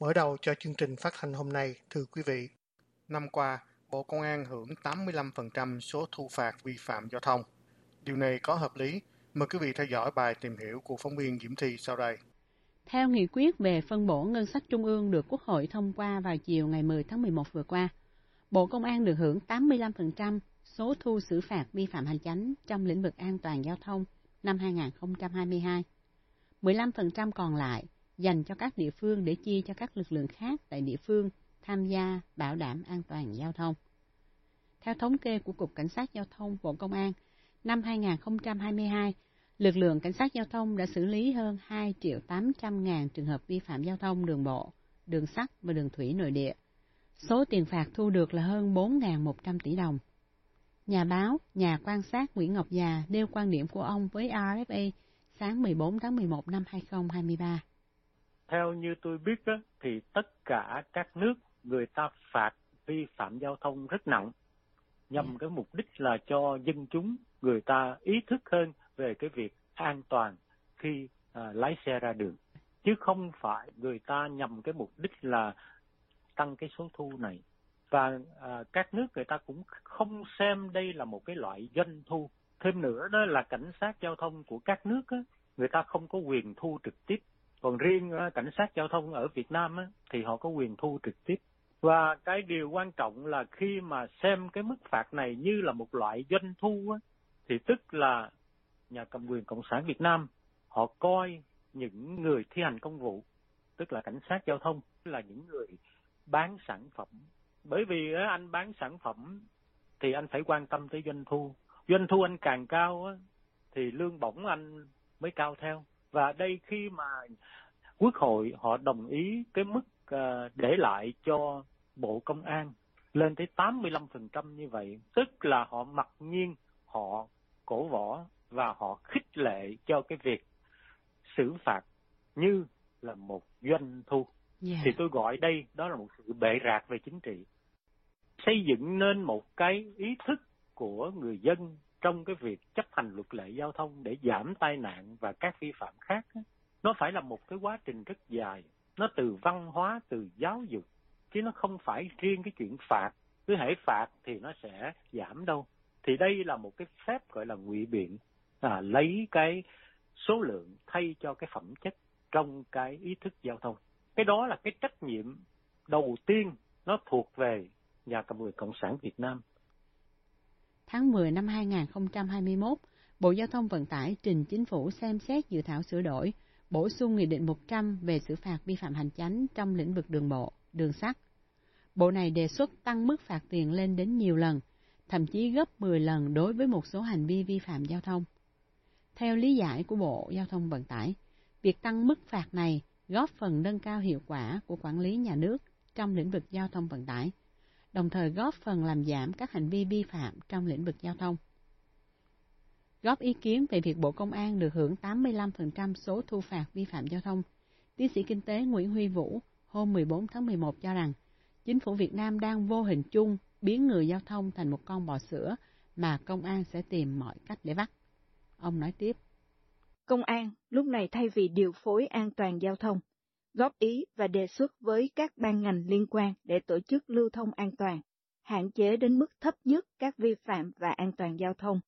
Mở đầu cho chương trình phát hành hôm nay, thưa quý vị. Năm qua, Bộ Công an hưởng 85% số thu phạt vi phạm giao thông. Điều này có hợp lý? Mời quý vị theo dõi bài tìm hiểu của phóng viên Diễm Thi sau đây. Theo nghị quyết về phân bổ ngân sách trung ương được Quốc hội thông qua vào chiều ngày 10 tháng 11 vừa qua, Bộ Công an được hưởng 85% số thu xử phạt vi phạm hành chánh trong lĩnh vực an toàn giao thông năm 2022. 15% còn lại dành cho các địa phương để chia cho các lực lượng khác tại địa phương tham gia bảo đảm an toàn giao thông. Theo thống kê của Cục Cảnh sát Giao thông Bộ Công an, năm 2022, lực lượng cảnh sát giao thông đã xử lý hơn 2 triệu 800 ngàn trường hợp vi phạm giao thông đường bộ, đường sắt và đường thủy nội địa. Số tiền phạt thu được là hơn 4.100 tỷ đồng. Nhà báo, nhà quan sát Nguyễn Ngọc Già nêu quan điểm của ông với RFA sáng 14 tháng 11 năm 2023 theo như tôi biết đó, thì tất cả các nước người ta phạt vi phạm giao thông rất nặng nhằm ừ. cái mục đích là cho dân chúng người ta ý thức hơn về cái việc an toàn khi à, lái xe ra đường. Chứ không phải người ta nhằm cái mục đích là tăng cái số thu này. Và à, các nước người ta cũng không xem đây là một cái loại doanh thu. Thêm nữa đó là cảnh sát giao thông của các nước á, người ta không có quyền thu trực tiếp còn riêng ờ, cảnh sát giao thông ở Việt Nam á, thì họ có quyền thu trực tiếp. Và cái điều quan trọng là khi mà xem cái mức phạt này như là một loại doanh thu á, thì tức là nhà cầm quyền cộng sản Việt Nam họ coi những người thi hành công vụ tức là cảnh sát giao thông là những người bán sản phẩm. Bởi vì á, anh bán sản phẩm thì anh phải quan tâm tới doanh thu. Doanh thu anh càng cao á, thì lương bổng anh mới cao theo và đây khi mà quốc hội họ đồng ý cái mức uh, để lại cho bộ công an lên tới 85% như vậy tức là họ mặc nhiên họ cổ võ và họ khích lệ cho cái việc xử phạt như là một doanh thu yeah. thì tôi gọi đây đó là một sự bệ rạc về chính trị xây dựng nên một cái ý thức của người dân trong cái việc chấp hành luật lệ giao thông để giảm tai nạn và các vi phạm khác nó phải là một cái quá trình rất dài. Nó từ văn hóa từ giáo dục chứ nó không phải riêng cái chuyện phạt. Cứ hãy phạt thì nó sẽ giảm đâu. Thì đây là một cái phép gọi là ngụy biện à, lấy cái số lượng thay cho cái phẩm chất trong cái ý thức giao thông. Cái đó là cái trách nhiệm đầu tiên nó thuộc về nhà cầm quyền cộng sản việt nam tháng 10 năm 2021, Bộ Giao thông Vận tải trình chính phủ xem xét dự thảo sửa đổi, bổ sung Nghị định 100 về xử phạt vi phạm hành chánh trong lĩnh vực đường bộ, đường sắt. Bộ này đề xuất tăng mức phạt tiền lên đến nhiều lần, thậm chí gấp 10 lần đối với một số hành vi vi phạm giao thông. Theo lý giải của Bộ Giao thông Vận tải, việc tăng mức phạt này góp phần nâng cao hiệu quả của quản lý nhà nước trong lĩnh vực giao thông vận tải đồng thời góp phần làm giảm các hành vi vi phạm trong lĩnh vực giao thông. Góp ý kiến về việc Bộ Công an được hưởng 85% số thu phạt vi phạm giao thông, tiến sĩ kinh tế Nguyễn Huy Vũ hôm 14 tháng 11 cho rằng chính phủ Việt Nam đang vô hình chung biến người giao thông thành một con bò sữa mà công an sẽ tìm mọi cách để bắt. Ông nói tiếp. Công an lúc này thay vì điều phối an toàn giao thông, góp ý và đề xuất với các ban ngành liên quan để tổ chức lưu thông an toàn, hạn chế đến mức thấp nhất các vi phạm và an toàn giao thông,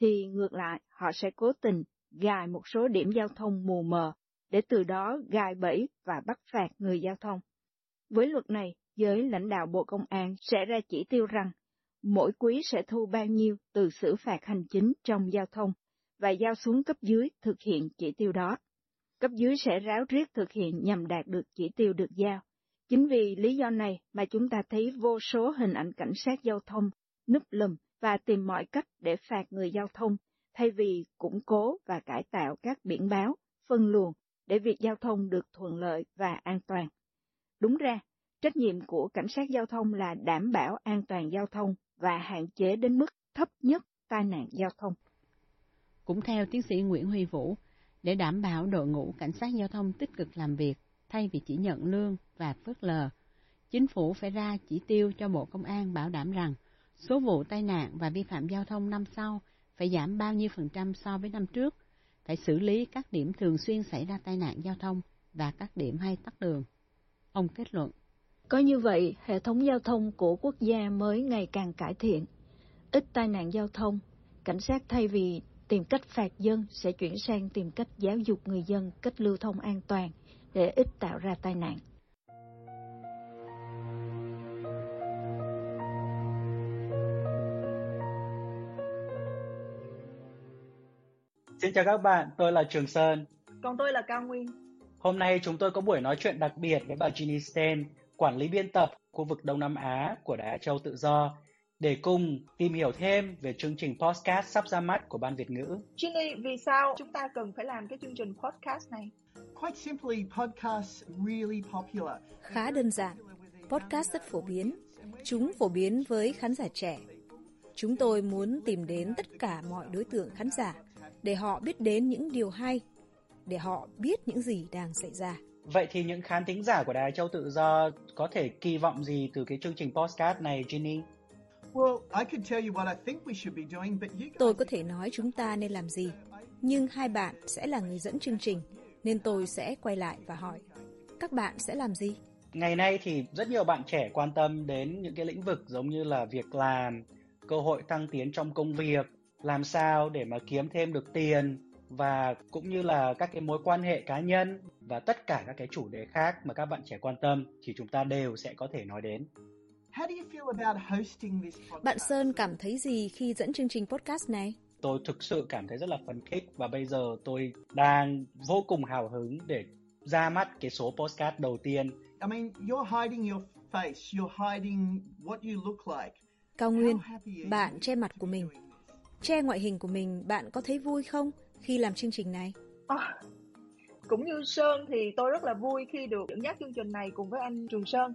thì ngược lại họ sẽ cố tình gài một số điểm giao thông mù mờ, để từ đó gài bẫy và bắt phạt người giao thông. Với luật này, giới lãnh đạo Bộ Công an sẽ ra chỉ tiêu rằng mỗi quý sẽ thu bao nhiêu từ xử phạt hành chính trong giao thông và giao xuống cấp dưới thực hiện chỉ tiêu đó. Cấp dưới sẽ ráo riết thực hiện nhằm đạt được chỉ tiêu được giao. Chính vì lý do này mà chúng ta thấy vô số hình ảnh cảnh sát giao thông núp lùm và tìm mọi cách để phạt người giao thông, thay vì củng cố và cải tạo các biển báo, phân luồng để việc giao thông được thuận lợi và an toàn. Đúng ra, trách nhiệm của cảnh sát giao thông là đảm bảo an toàn giao thông và hạn chế đến mức thấp nhất tai nạn giao thông. Cũng theo tiến sĩ Nguyễn Huy Vũ, để đảm bảo đội ngũ cảnh sát giao thông tích cực làm việc thay vì chỉ nhận lương và phớt lờ, chính phủ phải ra chỉ tiêu cho Bộ Công an bảo đảm rằng số vụ tai nạn và vi phạm giao thông năm sau phải giảm bao nhiêu phần trăm so với năm trước, phải xử lý các điểm thường xuyên xảy ra tai nạn giao thông và các điểm hay tắt đường. Ông kết luận. Có như vậy, hệ thống giao thông của quốc gia mới ngày càng cải thiện. Ít tai nạn giao thông, cảnh sát thay vì tìm cách phạt dân sẽ chuyển sang tìm cách giáo dục người dân cách lưu thông an toàn để ít tạo ra tai nạn. Xin chào các bạn, tôi là Trường Sơn. Còn tôi là Cao Nguyên. Hôm nay chúng tôi có buổi nói chuyện đặc biệt với bà Ginny Sten, quản lý biên tập khu vực Đông Nam Á của Đài Châu Tự Do, để cùng tìm hiểu thêm về chương trình podcast sắp ra mắt của Ban Việt ngữ. Ginny, vì sao chúng ta cần phải làm cái chương trình podcast này? Quite simply, podcasts really popular. Khá đơn giản, podcast rất phổ biến. Chúng phổ biến với khán giả trẻ. Chúng tôi muốn tìm đến tất cả mọi đối tượng khán giả để họ biết đến những điều hay, để họ biết những gì đang xảy ra. Vậy thì những khán thính giả của Đài Châu Tự Do có thể kỳ vọng gì từ cái chương trình podcast này, Ginny? Tôi có thể nói chúng ta nên làm gì, nhưng hai bạn sẽ là người dẫn chương trình, nên tôi sẽ quay lại và hỏi, các bạn sẽ làm gì? Ngày nay thì rất nhiều bạn trẻ quan tâm đến những cái lĩnh vực giống như là việc làm, cơ hội thăng tiến trong công việc, làm sao để mà kiếm thêm được tiền và cũng như là các cái mối quan hệ cá nhân và tất cả các cái chủ đề khác mà các bạn trẻ quan tâm thì chúng ta đều sẽ có thể nói đến. Bạn Sơn cảm thấy gì khi dẫn chương trình podcast này? Tôi thực sự cảm thấy rất là phấn khích và bây giờ tôi đang vô cùng hào hứng để ra mắt cái số podcast đầu tiên. I mean, you're hiding your face, you're hiding what you look like. Cao Nguyên, bạn che mặt của mình. Che ngoại hình của mình, bạn có thấy vui không khi làm chương trình này? À, cũng như Sơn thì tôi rất là vui khi được dẫn dắt chương trình này cùng với anh Trường Sơn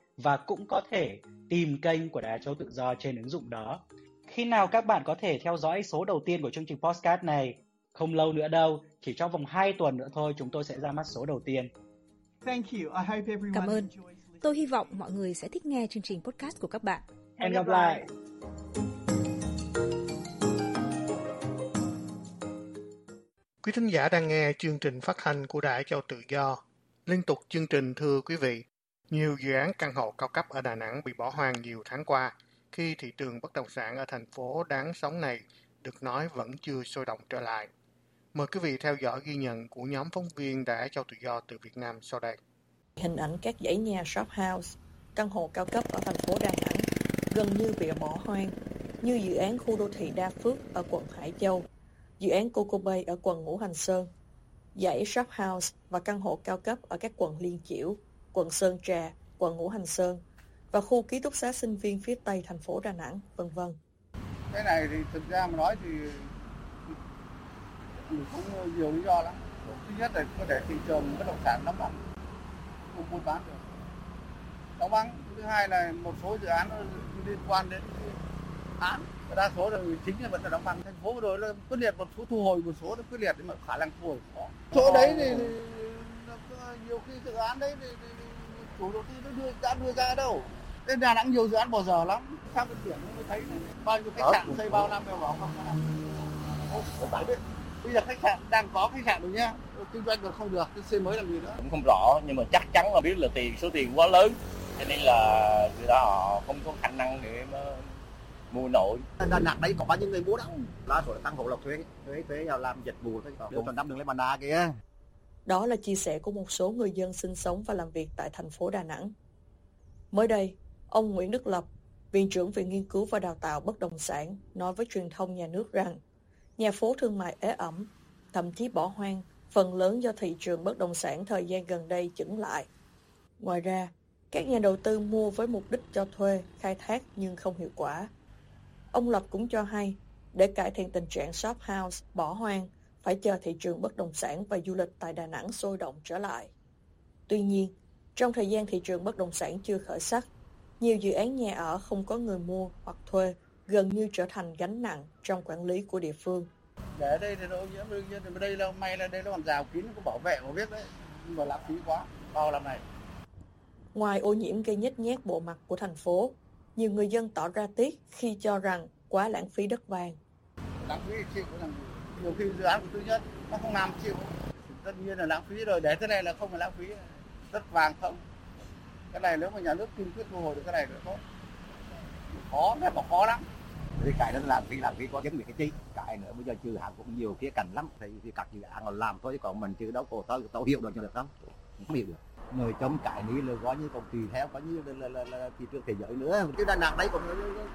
và cũng có thể tìm kênh của Đài Châu Tự Do trên ứng dụng đó. Khi nào các bạn có thể theo dõi số đầu tiên của chương trình podcast này? Không lâu nữa đâu, chỉ trong vòng 2 tuần nữa thôi chúng tôi sẽ ra mắt số đầu tiên. Cảm ơn. Tôi hy vọng mọi người sẽ thích nghe chương trình podcast của các bạn. Hẹn gặp lại. Quý thính giả đang nghe chương trình phát thanh của Đài Châu Tự Do. Liên tục chương trình thưa quý vị, nhiều dự án căn hộ cao cấp ở Đà Nẵng bị bỏ hoang nhiều tháng qua, khi thị trường bất động sản ở thành phố đáng sống này được nói vẫn chưa sôi động trở lại. Mời quý vị theo dõi ghi nhận của nhóm phóng viên Đài Châu Tự Do từ Việt Nam sau đây. Hình ảnh các dãy nhà shop house, căn hộ cao cấp ở thành phố Đà Nẵng gần như bị bỏ hoang, như dự án khu đô thị Đa Phước ở quận Hải Châu, dự án Coco Bay ở quận Ngũ Hành Sơn, dãy shop house và căn hộ cao cấp ở các quận Liên Chiểu, quận Sơn Trà, quận Ngũ Hành Sơn và khu ký túc xá sinh viên phía tây thành phố Đà Nẵng, vân vân. Cái này thì thực ra mà nói thì mình cũng nhiều lý do lắm. Thứ nhất là có thể thị trường bất động sản đóng băng, không buôn bán được. Đóng băng. Thứ hai là một số dự án liên quan đến án đa số là chính là vẫn là đóng băng thành phố rồi là quyết liệt một số thu hồi một số nó quyết liệt nhưng mà khả năng thu hồi khó chỗ đấy thì, thì nhiều khi dự án đấy thì, thì, thì chủ đầu tư nó đưa đã đưa ra đâu. Đến Đà Nẵng nhiều dự án bỏ dở lắm. Sang bên biển mới thấy này. bao nhiêu khách sạn xây bao năm đều bỏ không biết bây giờ khách sạn đang có khách sạn rồi nhá. Kinh doanh còn không được. Cái xây mới làm gì nữa. Cũng không rõ nhưng mà chắc chắn là biết là tiền số tiền quá lớn. Cho nên là người ta họ không có khả năng để mà mua nổi. Đà Nẵng đấy có bao nhiêu người mua đâu đa số là tăng hộ là thuê thuê thuê vào làm dịch vụ thôi. Còn năm đường lên bàn đà kìa đó là chia sẻ của một số người dân sinh sống và làm việc tại thành phố Đà Nẵng. Mới đây, ông Nguyễn Đức Lập, Viện trưởng Viện Nghiên cứu và Đào tạo Bất động sản, nói với truyền thông nhà nước rằng nhà phố thương mại ế ẩm, thậm chí bỏ hoang, phần lớn do thị trường bất động sản thời gian gần đây chững lại. Ngoài ra, các nhà đầu tư mua với mục đích cho thuê, khai thác nhưng không hiệu quả. Ông Lập cũng cho hay, để cải thiện tình trạng shop house bỏ hoang, phải chờ thị trường bất động sản và du lịch tại Đà Nẵng sôi động trở lại. Tuy nhiên, trong thời gian thị trường bất động sản chưa khởi sắc, nhiều dự án nhà ở không có người mua hoặc thuê gần như trở thành gánh nặng trong quản lý của địa phương. Để đây thì ô nhiễm đương nhiên, đây là may là đây nó còn rào kín có bảo vệ mà biết đấy, nhưng mà lãng phí quá, bao năm này. Ngoài ô nhiễm gây nhếch nhác bộ mặt của thành phố, nhiều người dân tỏ ra tiếc khi cho rằng quá lãng phí đất vàng. Lãng phí chịu làm nhiều khi dự án của tư nhân nó không làm chịu. Tất nhiên là lãng phí rồi để thế này là không phải lãng phí đất vàng không. Cái này nếu mà nhà nước kiên quyết thu hồi được cái này là tốt. Khó rất là khó lắm. Thì cái đó là vì phí vì có quá kiếm cái chi? Cái nữa bây giờ trừ hàng cũng nhiều khía cạnh lắm. Thì, thì các dự án làm thôi còn mình chưa đâu có tao tao hiểu được cho được không? Không hiểu được người chống cái này là có như còn tùy theo có như là, là, là, là thị trường thế giới nữa. Chứ đà nẵng đấy cũng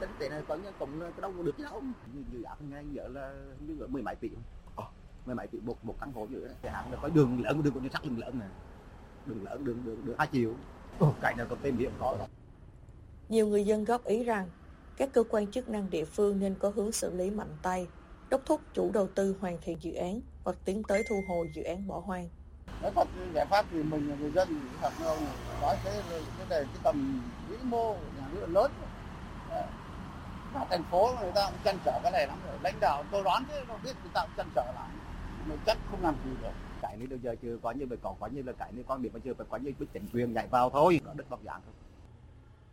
tính tiền này có cũng đâu có được đâu. Như dự án ngay giờ là như là mười mấy tỷ. Ờ, mười mấy tỷ một một căn hộ nữa thì hạng là có đường lớn đường còn sắt đường lớn này đường lớn đường đường đường hai triệu ờ, cái này còn tên điện có Nhiều người dân góp ý rằng các cơ quan chức năng địa phương nên có hướng xử lý mạnh tay, đốc thúc chủ đầu tư hoàn thiện dự án hoặc tiến tới thu hồi dự án bỏ hoang. Nói thật giải pháp thì mình người dân thật đâu nói thế cái này cái tầm vĩ mô nhà nước lớn. Và thành phố người ta cũng chăn trở cái này lắm rồi. Lãnh đạo tôi đoán thế nó biết người ta cũng chăn trở lại. Mình chắc không làm gì được. Cái này bây giờ chưa có như vậy còn có như là cái này quan điểm mà chưa phải có như biết chính quyền nhảy vào thôi. Có đất bọc dạng thôi.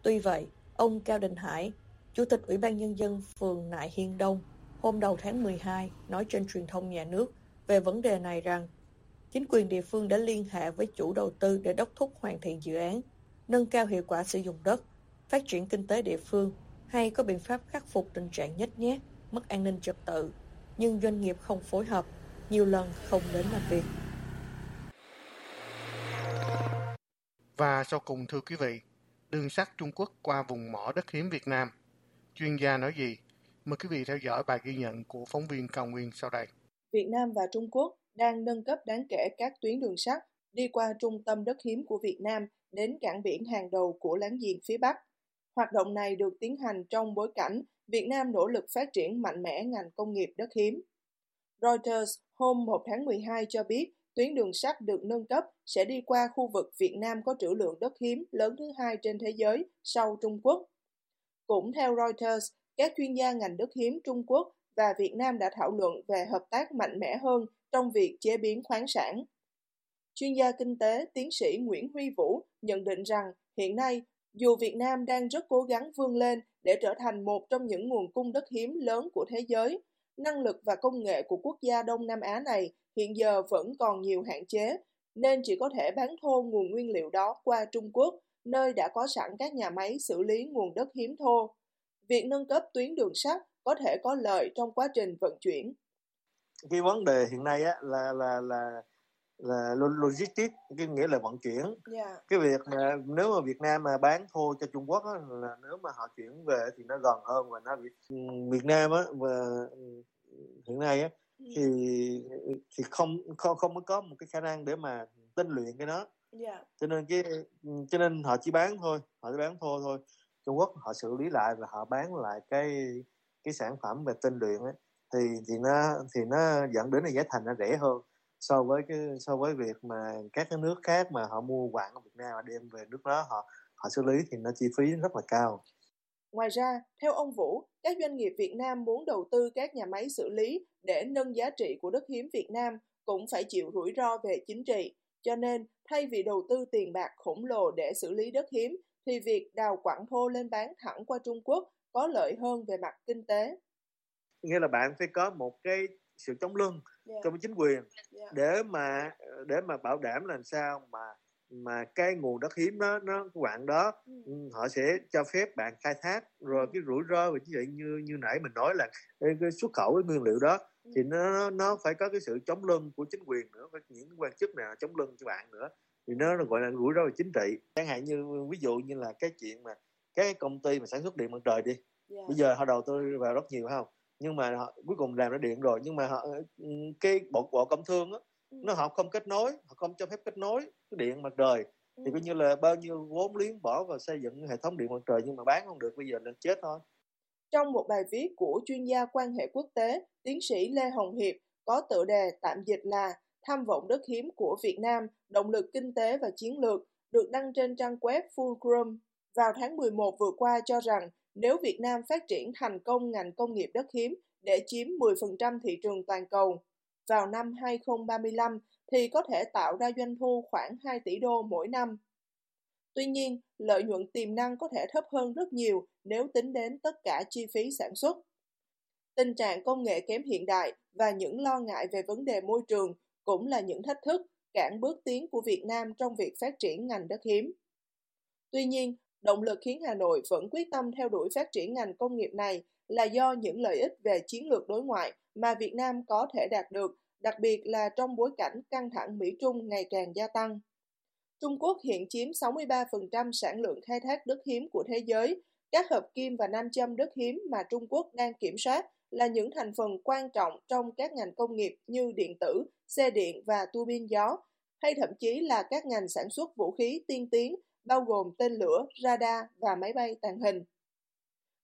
Tuy vậy, ông Cao Đình Hải, Chủ tịch Ủy ban Nhân dân phường Nại Hiên Đông, hôm đầu tháng 12 nói trên truyền thông nhà nước về vấn đề này rằng chính quyền địa phương đã liên hệ với chủ đầu tư để đốc thúc hoàn thiện dự án, nâng cao hiệu quả sử dụng đất, phát triển kinh tế địa phương hay có biện pháp khắc phục tình trạng nhếch nhác, mất an ninh trật tự, nhưng doanh nghiệp không phối hợp, nhiều lần không đến làm việc. Và sau cùng thưa quý vị, đường sắt Trung Quốc qua vùng mỏ đất hiếm Việt Nam. Chuyên gia nói gì? Mời quý vị theo dõi bài ghi nhận của phóng viên Cao Nguyên sau đây. Việt Nam và Trung Quốc đang nâng cấp đáng kể các tuyến đường sắt đi qua trung tâm đất hiếm của Việt Nam đến cảng biển hàng đầu của láng giềng phía Bắc. Hoạt động này được tiến hành trong bối cảnh Việt Nam nỗ lực phát triển mạnh mẽ ngành công nghiệp đất hiếm. Reuters hôm 1 tháng 12 cho biết tuyến đường sắt được nâng cấp sẽ đi qua khu vực Việt Nam có trữ lượng đất hiếm lớn thứ hai trên thế giới sau Trung Quốc. Cũng theo Reuters, các chuyên gia ngành đất hiếm Trung Quốc và Việt Nam đã thảo luận về hợp tác mạnh mẽ hơn trong việc chế biến khoáng sản. Chuyên gia kinh tế tiến sĩ Nguyễn Huy Vũ nhận định rằng hiện nay, dù Việt Nam đang rất cố gắng vươn lên để trở thành một trong những nguồn cung đất hiếm lớn của thế giới, năng lực và công nghệ của quốc gia Đông Nam Á này hiện giờ vẫn còn nhiều hạn chế, nên chỉ có thể bán thô nguồn nguyên liệu đó qua Trung Quốc, nơi đã có sẵn các nhà máy xử lý nguồn đất hiếm thô. Việc nâng cấp tuyến đường sắt có thể có lợi trong quá trình vận chuyển. Cái vấn đề hiện nay á, là là là là logistics, cái nghĩa là vận chuyển. Yeah. Cái việc mà nếu mà Việt Nam mà bán thô cho Trung Quốc á, là nếu mà họ chuyển về thì nó gần hơn và nó Việt Nam á và hiện nay á thì thì không không không có một cái khả năng để mà tinh luyện cái đó Dạ. cho nên cái cho nên họ chỉ bán thôi họ chỉ bán thô thôi Trung Quốc họ xử lý lại và họ bán lại cái cái sản phẩm về tinh luyện ấy thì thì nó thì nó dẫn đến là giá thành nó rẻ hơn so với cái so với việc mà các cái nước khác mà họ mua quặng ở Việt Nam và đem về nước đó họ họ xử lý thì nó chi phí rất là cao. Ngoài ra, theo ông Vũ, các doanh nghiệp Việt Nam muốn đầu tư các nhà máy xử lý để nâng giá trị của đất hiếm Việt Nam cũng phải chịu rủi ro về chính trị. Cho nên, thay vì đầu tư tiền bạc khổng lồ để xử lý đất hiếm, thì việc đào quặng thô lên bán thẳng qua Trung Quốc có lợi hơn về mặt kinh tế. Nghĩa là bạn phải có một cái sự chống lưng Yeah. trong chính quyền Yeah. để mà để mà bảo đảm làm sao mà mà cái nguồn đất hiếm đó nó cái quặng đó. Ừ, họ sẽ cho phép bạn khai thác rồi cái rủi ro về chính trị như như nãy mình nói là cái, xuất khẩu cái nguyên liệu đó thì nó nó phải có cái sự chống lưng của chính quyền nữa phải những quan chức nào chống lưng cho bạn nữa thì nó gọi là rủi ro về chính trị. Chẳng hạn như ví dụ như là cái chuyện mà cái công ty mà sản xuất điện mặt trời đi. Yeah. bây giờ họ đầu tư vào rất nhiều phải không nhưng mà họ cuối cùng làm ra điện rồi nhưng mà họ ừ, cái bộ bộ công thương á nó họ không kết nối họ không cho phép kết nối cái điện mặt trời. Thì coi như là bao nhiêu vốn liếng bỏ vào xây dựng hệ thống điện mặt trời nhưng mà bán không được bây giờ nên chết thôi. Trong một bài viết của chuyên gia quan hệ quốc tế, tiến sĩ Lê Hồng Hiệp có tựa đề tạm dịch là Tham vọng đất hiếm của Việt Nam, động lực kinh tế và chiến lược, được đăng trên trang web Fulcrum vào tháng 11 vừa qua cho rằng nếu Việt Nam phát triển thành công ngành công nghiệp đất hiếm để chiếm 10% thị trường toàn cầu vào năm 2035 thì có thể tạo ra doanh thu khoảng 2 tỷ đô mỗi năm. Tuy nhiên, lợi nhuận tiềm năng có thể thấp hơn rất nhiều nếu tính đến tất cả chi phí sản xuất. Tình trạng công nghệ kém hiện đại và những lo ngại về vấn đề môi trường cũng là những thách thức cản bước tiến của Việt Nam trong việc phát triển ngành đất hiếm. Tuy nhiên, động lực khiến Hà Nội vẫn quyết tâm theo đuổi phát triển ngành công nghiệp này là do những lợi ích về chiến lược đối ngoại mà Việt Nam có thể đạt được, đặc biệt là trong bối cảnh căng thẳng Mỹ-Trung ngày càng gia tăng. Trung Quốc hiện chiếm 63% sản lượng khai thác đất hiếm của thế giới. Các hợp kim và nam châm đất hiếm mà Trung Quốc đang kiểm soát là những thành phần quan trọng trong các ngành công nghiệp như điện tử, xe điện và tua bin gió, hay thậm chí là các ngành sản xuất vũ khí tiên tiến bao gồm tên lửa, radar và máy bay tàng hình.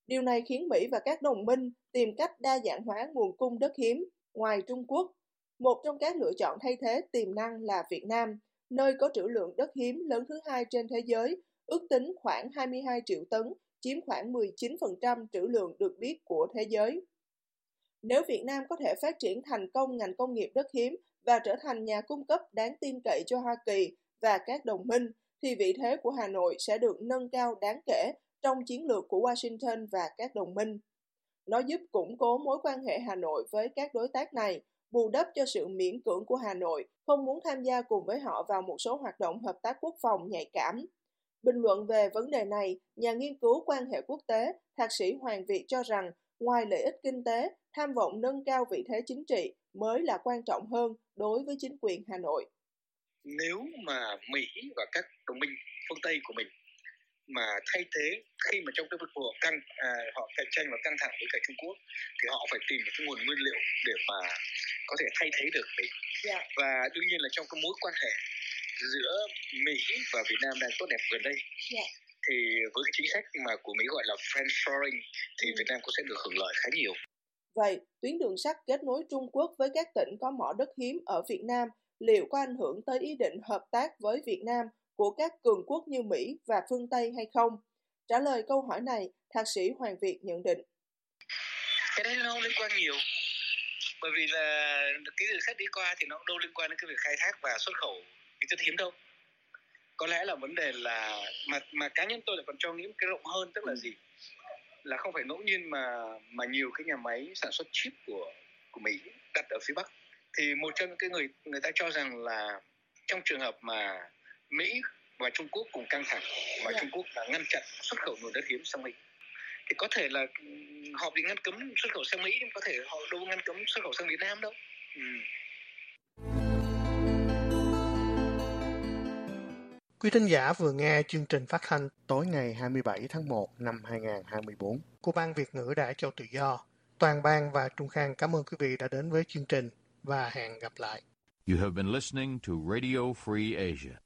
Điều này khiến Mỹ và các đồng minh tìm cách đa dạng hóa nguồn cung đất hiếm ngoài Trung Quốc. Một trong các lựa chọn thay thế tiềm năng là Việt Nam, nơi có trữ lượng đất hiếm lớn thứ hai trên thế giới, ước tính khoảng 22 triệu tấn, chiếm khoảng 19% trữ lượng được biết của thế giới. Nếu Việt Nam có thể phát triển thành công ngành công nghiệp đất hiếm và trở thành nhà cung cấp đáng tin cậy cho Hoa Kỳ và các đồng minh, thì vị thế của Hà Nội sẽ được nâng cao đáng kể trong chiến lược của Washington và các đồng minh. Nó giúp củng cố mối quan hệ Hà Nội với các đối tác này, bù đắp cho sự miễn cưỡng của Hà Nội không muốn tham gia cùng với họ vào một số hoạt động hợp tác quốc phòng nhạy cảm. Bình luận về vấn đề này, nhà nghiên cứu quan hệ quốc tế, thạc sĩ Hoàng Việt cho rằng, ngoài lợi ích kinh tế, tham vọng nâng cao vị thế chính trị mới là quan trọng hơn đối với chính quyền Hà Nội. Nếu mà Mỹ và các đồng minh phương Tây của mình mà thay thế khi mà trong cái cuộc cuộc căng à, họ cạnh tranh và căng thẳng với cả Trung Quốc thì họ phải tìm một cái nguồn nguyên liệu để mà có thể thay thế được Mỹ Yeah. và đương nhiên là trong cái mối quan hệ giữa Mỹ và Việt Nam đang tốt đẹp gần đây Yeah. thì với cái chính sách mà của Mỹ gọi là friendshoring thì Việt Nam cũng sẽ được hưởng lợi khá nhiều Vậy, tuyến đường sắt kết nối Trung Quốc với các tỉnh có mỏ đất hiếm ở Việt Nam liệu có ảnh hưởng tới ý định hợp tác với Việt Nam của các cường quốc như Mỹ và phương Tây hay không? Trả lời câu hỏi này, thạc sĩ Hoàng Việt nhận định. cái đấy nó không liên quan nhiều. Bởi vì là cái đường sắt đi qua thì nó cũng đâu liên quan đến cái việc khai thác và xuất khẩu cái chất hiếm đâu. Có lẽ là vấn đề là mà mà cá nhân tôi lại còn cho nghĩ một cái rộng hơn tức là gì? Là không phải ngẫu nhiên mà mà nhiều cái nhà máy sản xuất chip của của Mỹ đặt ở phía Bắc thì một trong những cái người người ta cho rằng là trong trường hợp mà Mỹ và Trung Quốc cùng căng thẳng mà Trung Quốc đã ngăn chặn xuất khẩu nguồn đất hiếm sang Mỹ thì có thể là họ bị ngăn cấm xuất khẩu sang Mỹ nhưng có thể họ đâu ngăn cấm xuất khẩu sang Việt Nam đâu ừ. Quý thính giả vừa nghe chương trình phát thanh tối ngày 27 tháng 1 năm 2024 của Ban Việt ngữ Đài Châu Tự Do. Toàn ban và Trung Khang cảm ơn quý vị đã đến với chương trình và hẹn gặp lại. You have been listening to Radio Free Asia.